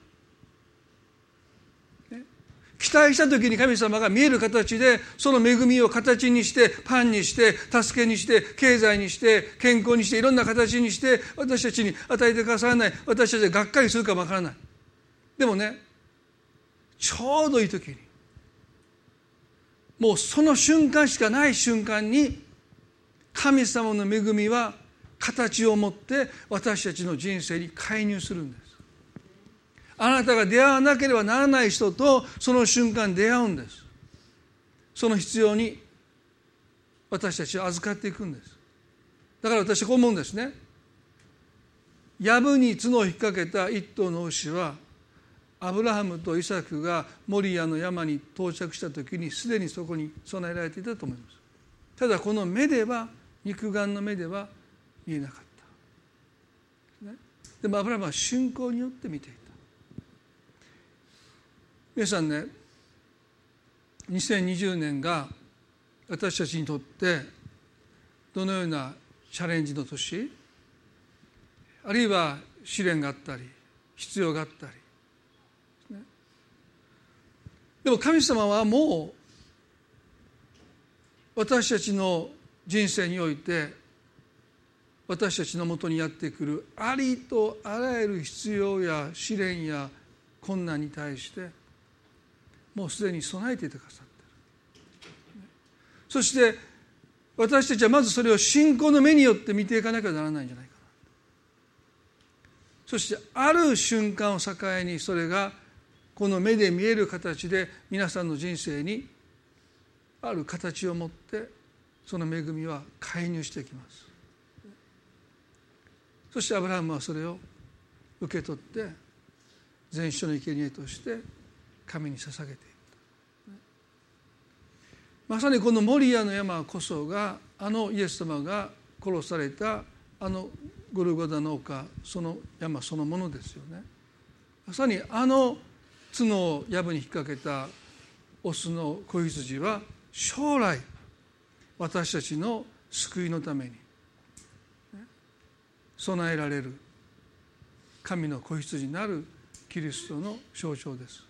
期待した時に神様が見える形でその恵みを形にしてパンにして助けにして経済にして健康にしていろんな形にして私たちに与えてくださらない。私たちががっかりするかもわからない。でもねちょうどいい時にもうその瞬間しかない瞬間に神様の恵みは形を持って私たちの人生に介入するんです。あなたが出会わなければならない人とその瞬間出会うんです。その必要に私たちは預かっていくんです。だから私はこう思うんですね。藪に角を引っ掛けた一頭の牛はアブラハムとイサクがモリアの山に到着した時にすでにそこに備えられていたと思います。ただこの目では肉眼の目では見えなかった、でもアブラハムは信仰によって見ていた。皆さんね2020年が私たちにとってどのようなチャレンジの年？あるいは試練があったり必要があったり、ね、でも神様はもう私たちの人生において私たちのもとにやってくるありとあらゆる必要や試練や困難に対してもうすでに備えていてくださってるそして私たちはまずそれを信仰の目によって見ていかなきゃならないんじゃないかな。そしてある瞬間を境にそれがこの目で見える形で皆さんの人生にある形を持ってその恵みは介入してきます。そしてアブラハムはそれを受け取って全書の生贄として神に捧げていったまさにこのモリアの山こそがあのイエス様が殺されたあのゴルゴダの丘その山そのものですよね。まさにあの角を藪に引っ掛けたオスの子羊は将来私たちの救いのために備えられる神の子羊になるキリストの象徴です。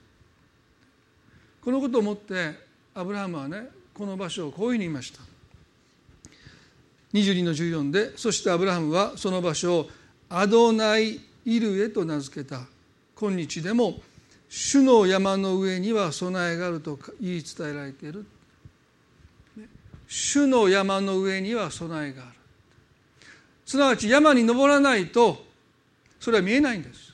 このことをもってアブラハムはねこの場所をこういうふうに言いました。22の14でそしてアブラハムはその場所をアドナイ・イルエと名付けた。今日でも主の山の上には備えがあると言い伝えられている。主の山の上には備えがある。すなわち山に登らないとそれは見えないんです。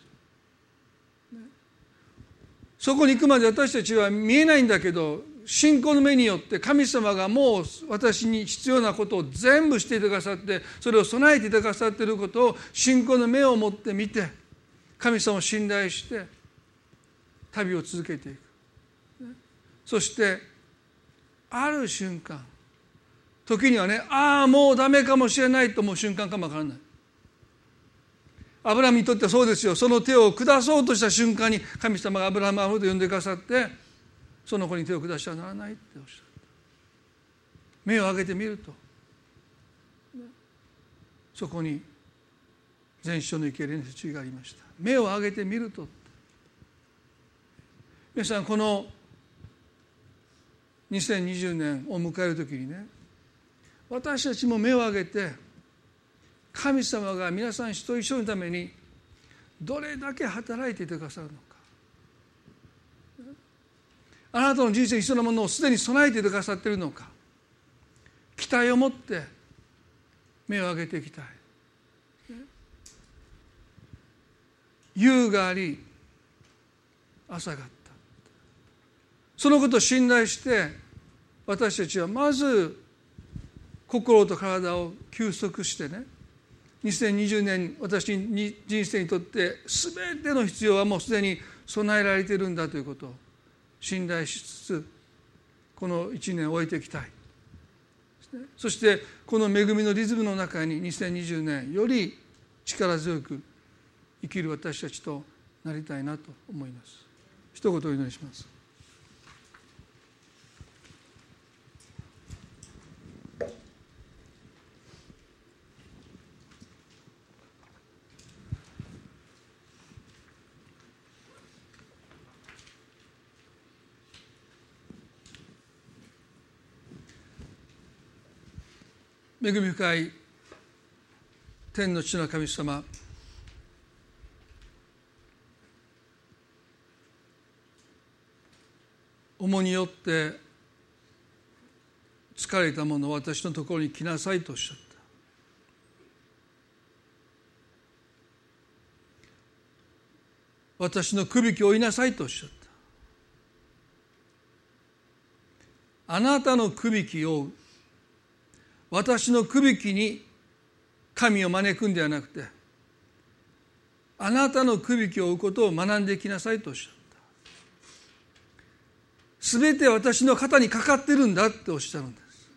そこに行くまで私たちは見えないんだけど信仰の目によって神様がもう私に必要なことを全部していてくださってそれを備えていてくださっていることを信仰の目を持って見て神様を信頼して旅を続けていく。そしてある瞬間時にはねああもうダメかもしれないと思う瞬間かもわからない。アブラハムにとってはそうですよ。その手を下そうとした瞬間に神様がアブラハムアブと呼んでくださってその子に手を下してはならないっておっしゃった。目を上げてみるとそこに全書の生けるの説がありました。目を上げてみると皆さんこの2020年を迎える時にね私たちも目を上げて神様が皆さん一人一人のためにどれだけ働いていてくださるのか。あなたの人生に必要なものをすでに備えていてくださっているのか。期待を持って目を上げていきたい。夕があり朝があったそのことを信頼して私たちはまず心と体を休息してね2020年私に人生にとって全ての必要はもうすでに備えられているんだということを信頼しつつこの1年を終えていきたい。そしてこの恵みのリズムの中に2020年より力強く生きる私たちとなりたいなと思います。一言お祈りします。恵み深い天の地の神様。重によって疲れた者を私のところに来なさいとおっしゃった。私の首引きを追いなさいとおっしゃった。あなたの首引きを私の首引きに神を招くんではなくてあなたの首引きを追うことを学んでいきなさいとおっしゃった。すべて私の肩にかかってるんだっておっしゃるんです。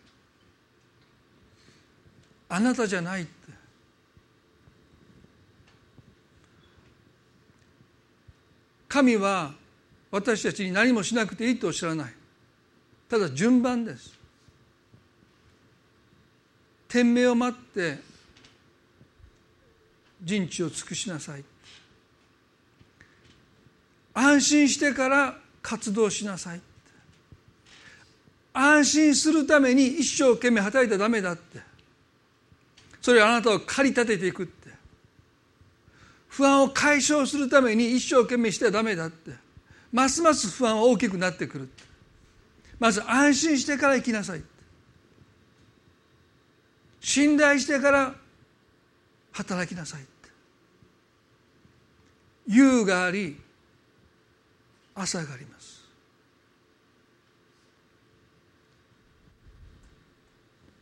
あなたじゃないって。神は私たちに何もしなくていいとおっしゃらない。ただ順番です。天命を待って人知を尽くしなさい。安心してから活動しなさい。安心するために一生懸命働いたらダメだって。それはあなたを駆り立てていくって。不安を解消するために一生懸命してはダメだって。ますます不安は大きくなってくるまず安心してから生きなさい。信頼してから働きなさいって。夕があり朝があります。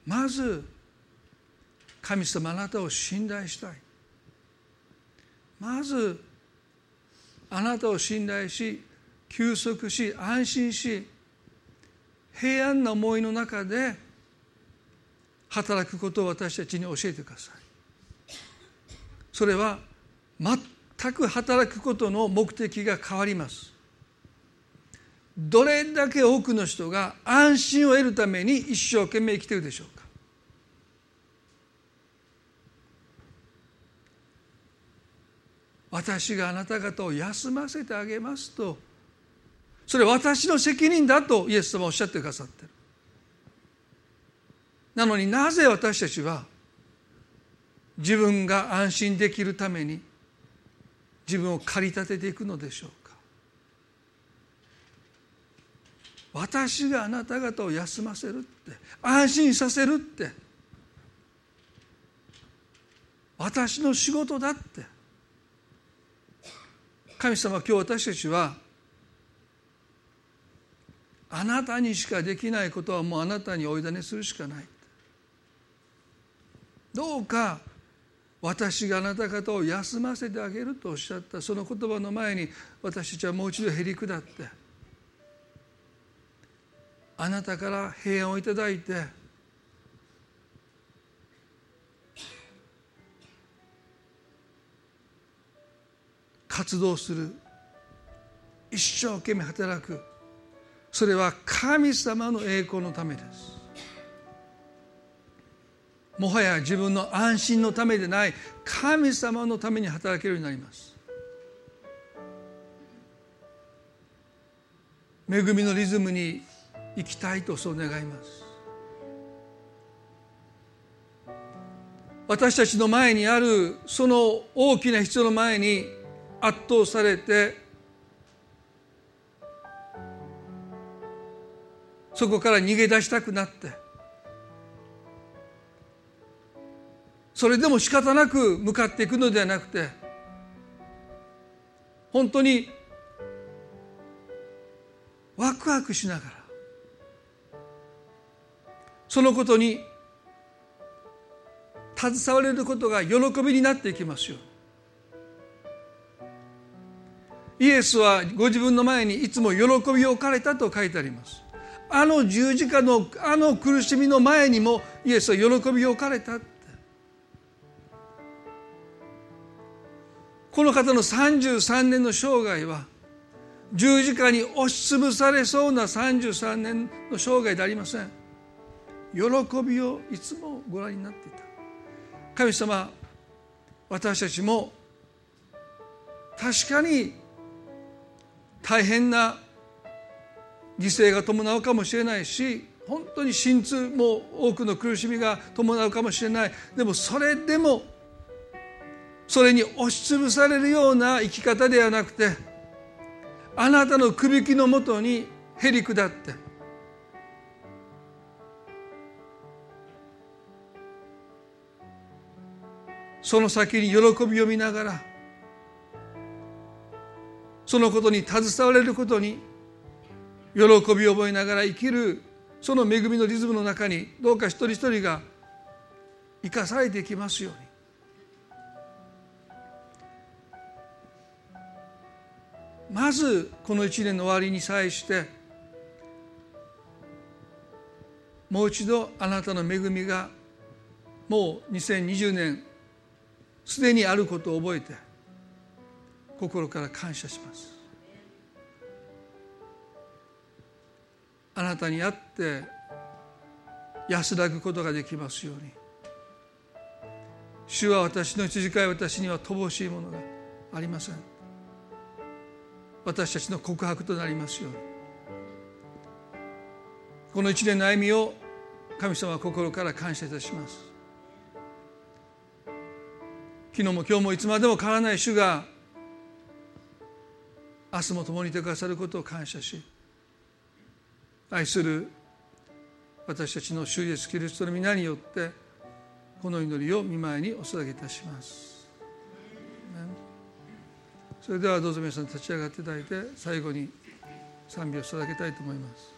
まず神様あなたを信頼したい。まずあなたを信頼し休息し安心し平安な思いの中で働くことを私たちに教えてください。それは全く働くことの目的が変わります。どれだけ多くの人が安心を得るために一生懸命生きているでしょうか。私があなた方を休ませてあげますとそれ私の責任だとイエス様はおっしゃってくださってる。なのになぜ私たちは自分が安心できるために自分を駆り立てていくのでしょうか？私があなた方を休ませるって安心させるって私の仕事だって神様今日私たちはあなたにしかできないことはもうあなたにお委ねするしかない。どうか私があなた方を休ませてあげるとおっしゃったその言葉の前に私たちはもう一度へり下ってあなたから平安をいただいて活動する一生懸命働く。それは神様の栄光のためです。もはや自分の安心のためでない神様のために働けるようになります。恵みのリズムに生きたいとそう願います。私たちの前にあるその大きな必要の前に圧倒されてそこから逃げ出したくなってそれでも仕方なく向かっていくのではなくて本当にワクワクしながらそのことに携われることが喜びになっていきますよイエスはご自分の前にいつも喜びを置かれたと書いてあります。あの十字架のあの苦しみの前にもイエスは喜びを置かれた。この方の33年の生涯は十字架に押しつぶされそうな33年の生涯でありません。喜びをいつもご覧になっていた。神様私たちも確かに大変な犠牲が伴うかもしれないし本当に心痛も多くの苦しみが伴うかもしれない。でもそれでもそれに押しつぶされるような生き方ではなくてあなたのくびきのもとにへり下ってその先に喜びを見ながらそのことに携われることに喜びを覚えながら生きるその恵みのリズムの中にどうか一人一人が生かされていきますように。まずこの一年の終わりに際してもう一度あなたの恵みがもう2020年すでにあることを覚えて心から感謝します。あなたに会って安らぐことができますように。主は私の羊飼い私には乏しいものがありません。私たちの告白となりますように。この一年の歩みを神様は心から感謝いたします。昨日も今日もいつまでも変わらない主が明日も共にいてくださることを感謝し愛する私たちの主イエスキリストの皆によってこの祈りを見舞いにお捧げいたします。それではどうぞ皆さん立ち上がっていただいて最後に賛美をいただきたいと思います。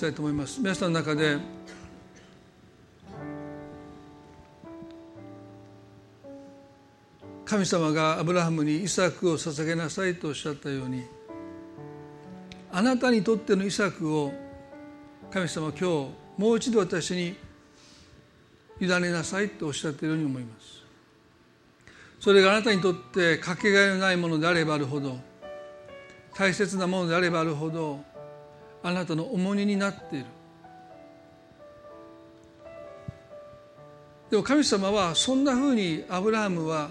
したいと思います。皆さんの中で神様がアブラハムにイサクを捧げなさいとおっしゃったようにあなたにとってのイサクを神様今日もう一度私に委ねなさいとおっしゃっているように思います。それがあなたにとってかけがえのないものであればあるほど大切なものであればあるほどあなたの重荷になっている。でも神様はそんなふうにアブラハムは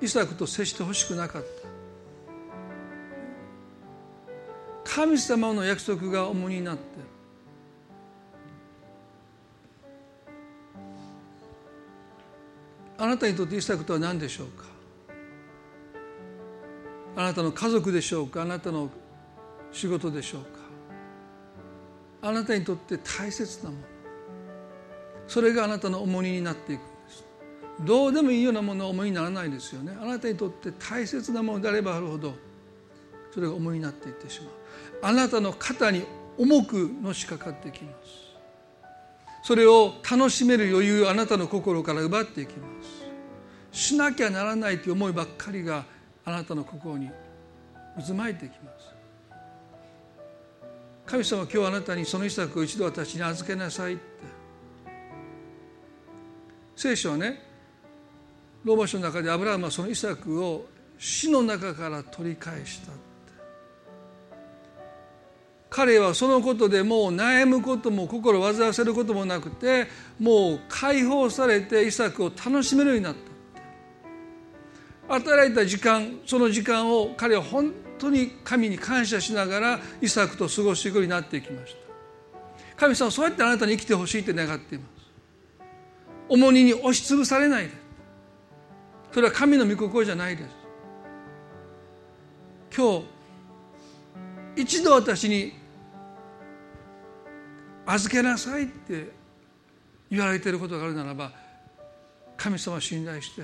イサクと接してほしくなかった。神様の約束が重荷になってる。あなたにとってイサクとは何でしょうか？あなたの家族でしょうか？あなたの仕事でしょうか？あなたにとって大切なもの。それがあなたの重荷になっていくんです。どうでもいいようなものは重いにならないですよね。あなたにとって大切なものであればあるほどそれが重いになっていってしまう。あなたの肩に重くのしかかってきます。それを楽しめる余裕をあなたの心から奪っていきます。しなきゃならないという思いばっかりがあなたの心に渦巻いていきます。神様今日あなたにその遺作を一度私に預けなさいって。聖書はねローマ書の中でアブラハムはそのイサクを死の中から取り返したって。彼はそのことでもう悩むことも心を煩わせることもなくてもう解放されてイサクを楽しめるようになった与えられた時間その時間を彼は本当に神に感謝しながらイサクと過ごしていくようになっていきました。神様そうやってあなたに生きてほしいって願っています。重荷に押しつぶされないで。それは神の御心じゃないです。今日一度私に預けなさいって言われていることがあるならば神様を信頼して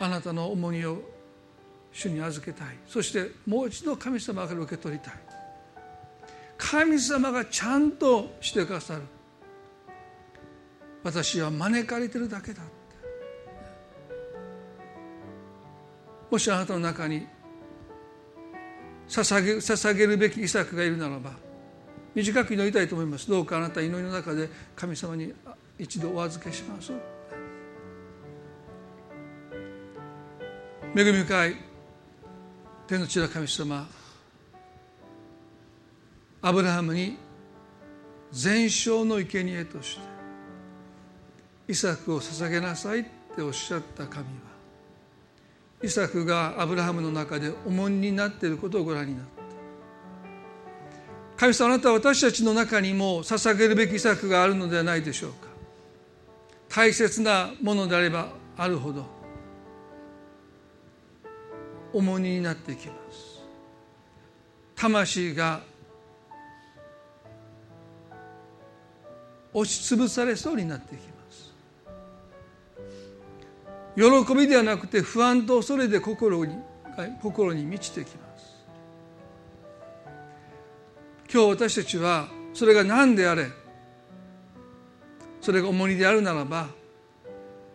あなたの重荷を主に預けたい。そしてもう一度神様から受け取りたい。神様がちゃんとしてくださる。私は招かれてるだけだもしあなたの中に捧げ捧げるべきイサクがいるならば短く祈りたいと思います。どうかあなた祈りの中で神様に一度お預けします。恵み深い天の地の神様アブラハムに全焼の生贄としてイサクを捧げなさいっておっしゃった神はイサクがアブラハムの中で重荷になっていることをご覧になった。神様あなたは私たちの中にも捧げるべきイサクがあるのではないでしょうか。大切なものであればあるほど重荷になってきます。魂が押しつぶされそうになっていきます。喜びではなくて不安と恐れで心に心に満ちてきます。今日私たちはそれが何であれそれが重荷であるならば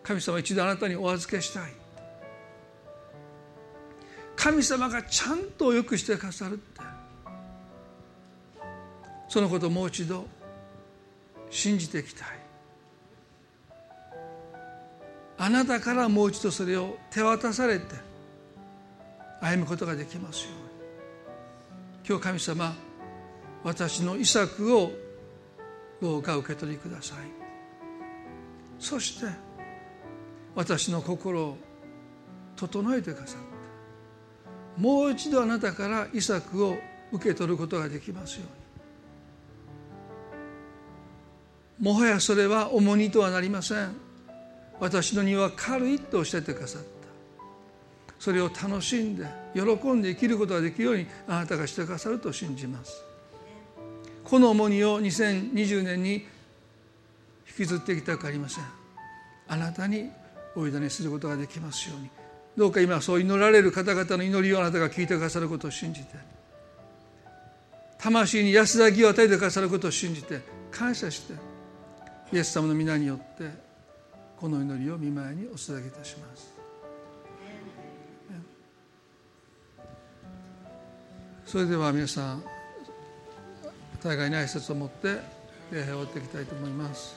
神様一度あなたにお預けしたい。神様がちゃんとよくしてくださるって。そのことをもう一度信じていきたい。あなたからもう一度それを手渡されて歩むことができますように。今日神様私の遺作をどうか受け取りください。そして私の心を整えてくださもう一度あなたから遺作を受け取ることができますように。もはやそれは重荷とはなりません。私の荷は軽いとおっしゃってくださった。それを楽しんで喜んで生きることができるようにあなたがしてくださると信じます。この重荷を2020年に引きずっていきたくありません。あなたにお委ねすることができますように。どうか今そう祈られる方々の祈りをあなたが聞いてくださることを信じて魂に安らぎを与えてくださることを信じて感謝してイエス様の皆によってこの祈りを見舞いにお捧げいたします。それでは皆さん互いに挨拶を持って礼拝を終わっていきたいと思います。